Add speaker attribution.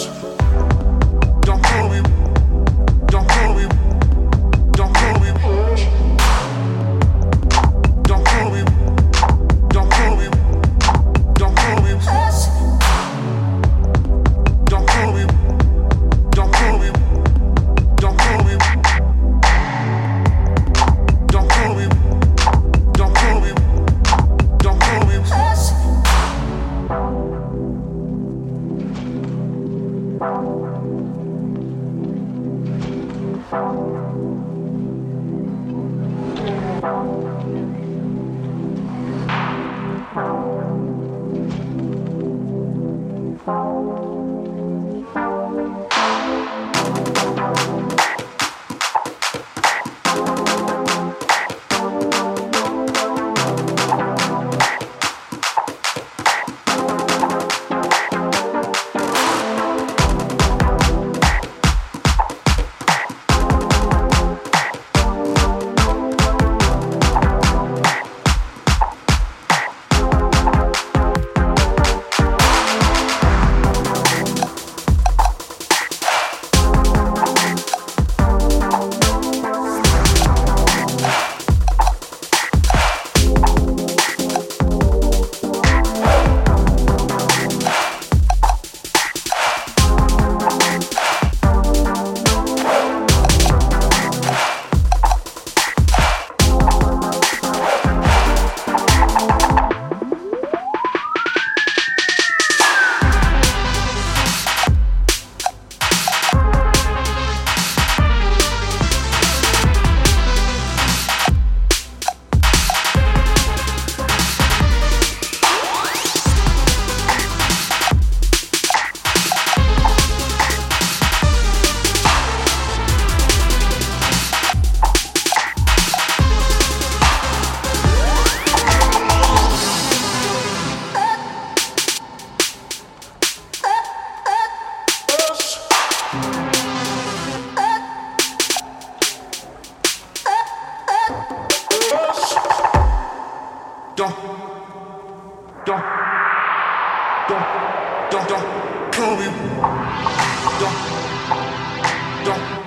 Speaker 1: Belgium. Música don't. Don't. Don't. Don't, don't, tell me, don't.